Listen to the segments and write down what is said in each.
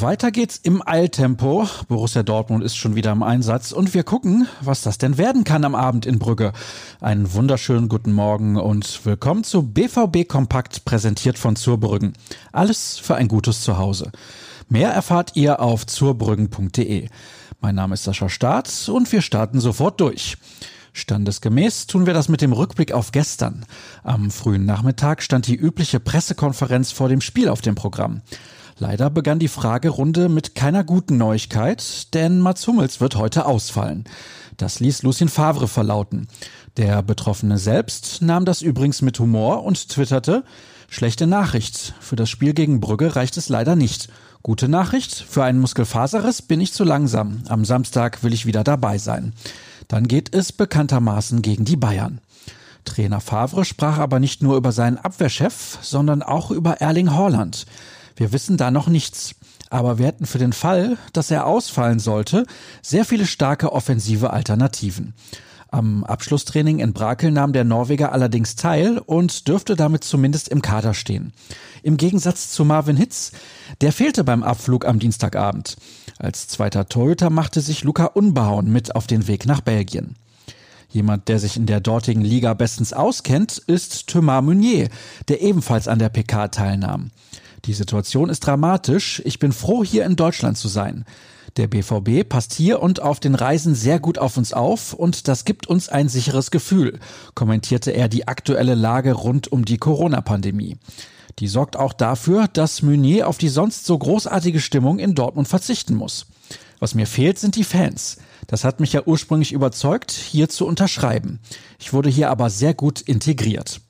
Weiter geht's im Eiltempo. Borussia Dortmund ist schon wieder im Einsatz und wir gucken, was das denn werden kann am Abend in Brügge. Einen wunderschönen guten Morgen und willkommen zu BVB Kompakt präsentiert von Zurbrüggen. Alles für ein gutes Zuhause. Mehr erfahrt ihr auf zurbrüggen.de. Mein Name ist Sascha Staat und wir starten sofort durch. Standesgemäß tun wir das mit dem Rückblick auf gestern. Am frühen Nachmittag stand die übliche Pressekonferenz vor dem Spiel auf dem Programm. Leider begann die Fragerunde mit keiner guten Neuigkeit, denn Mats Hummels wird heute ausfallen. Das ließ Lucien Favre verlauten. Der Betroffene selbst nahm das übrigens mit Humor und twitterte, schlechte Nachricht. Für das Spiel gegen Brügge reicht es leider nicht. Gute Nachricht, für einen Muskelfaserriss bin ich zu langsam. Am Samstag will ich wieder dabei sein. Dann geht es bekanntermaßen gegen die Bayern. Trainer Favre sprach aber nicht nur über seinen Abwehrchef, sondern auch über Erling Haaland. Wir wissen da noch nichts. Aber wir hätten für den Fall, dass er ausfallen sollte, sehr viele starke offensive Alternativen. Am Abschlusstraining in Brakel nahm der Norweger allerdings teil und dürfte damit zumindest im Kader stehen. Im Gegensatz zu Marvin Hitz, der fehlte beim Abflug am Dienstagabend. Als zweiter Torhüter machte sich Luca Unbehauen mit auf den Weg nach Belgien. Jemand, der sich in der dortigen Liga bestens auskennt, ist Thomas Meunier, der ebenfalls an der PK teilnahm. Die Situation ist dramatisch. Ich bin froh, hier in Deutschland zu sein. Der BVB passt hier und auf den Reisen sehr gut auf uns auf und das gibt uns ein sicheres Gefühl, kommentierte er die aktuelle Lage rund um die Corona-Pandemie. Die sorgt auch dafür, dass Meunier auf die sonst so großartige Stimmung in Dortmund verzichten muss. Was mir fehlt, sind die Fans. Das hat mich ja ursprünglich überzeugt, hier zu unterschreiben. Ich wurde hier aber sehr gut integriert.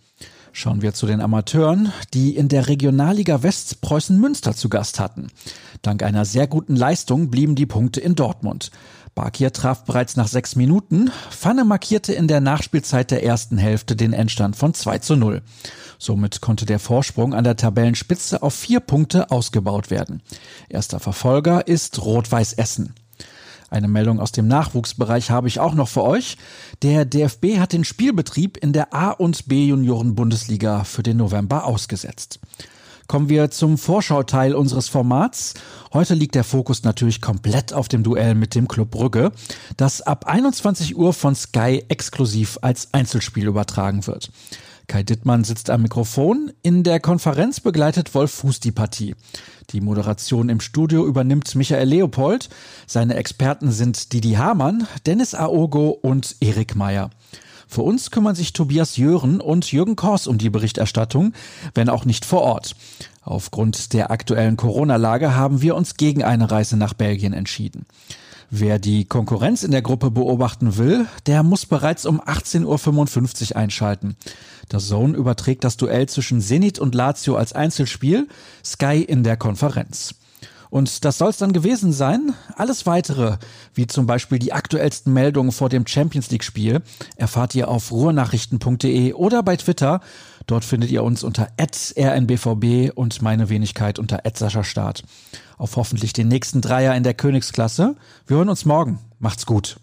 Schauen wir zu den Amateuren, die in der Regionalliga West Preußen Münster zu Gast hatten. Dank einer sehr guten Leistung blieben die Punkte in Dortmund. Bakir traf bereits nach sechs Minuten. Pfanne markierte in der Nachspielzeit der ersten Hälfte den Endstand von 2 zu 0. Somit konnte der Vorsprung an der Tabellenspitze auf vier Punkte ausgebaut werden. Erster Verfolger ist Rot-Weiß Essen. Eine Meldung aus dem Nachwuchsbereich habe ich auch noch für euch. Der DFB hat den Spielbetrieb in der A- und B-Junioren-Bundesliga für den November ausgesetzt. Kommen wir zum Vorschauteil unseres Formats. Heute liegt der Fokus natürlich komplett auf dem Duell mit dem Club Brügge, das ab 21 Uhr von Sky exklusiv als Einzelspiel übertragen wird. Kai Dittmann sitzt am Mikrofon. In der Konferenz begleitet Wolf Fuß die Partie. Die Moderation im Studio übernimmt Michael Leopold. Seine Experten sind Didi Hamann, Dennis Aogo und Erik Meyer. Für uns kümmern sich Tobias Jören und Jürgen Kors um die Berichterstattung, wenn auch nicht vor Ort. Aufgrund der aktuellen Corona-Lage haben wir uns gegen eine Reise nach Belgien entschieden. Wer die Konkurrenz in der Gruppe beobachten will, der muss bereits um 18.55 Uhr einschalten. Das Zone überträgt das Duell zwischen Zenit und Lazio als Einzelspiel, Sky in der Konferenz. Und das soll es dann gewesen sein. Alles weitere, wie zum Beispiel die aktuellsten Meldungen vor dem Champions League Spiel, erfahrt ihr auf ruhrnachrichten.de oder bei Twitter. Dort findet ihr uns unter rnbvb und meine Wenigkeit unter Start. Auf hoffentlich den nächsten Dreier in der Königsklasse. Wir hören uns morgen. Macht's gut.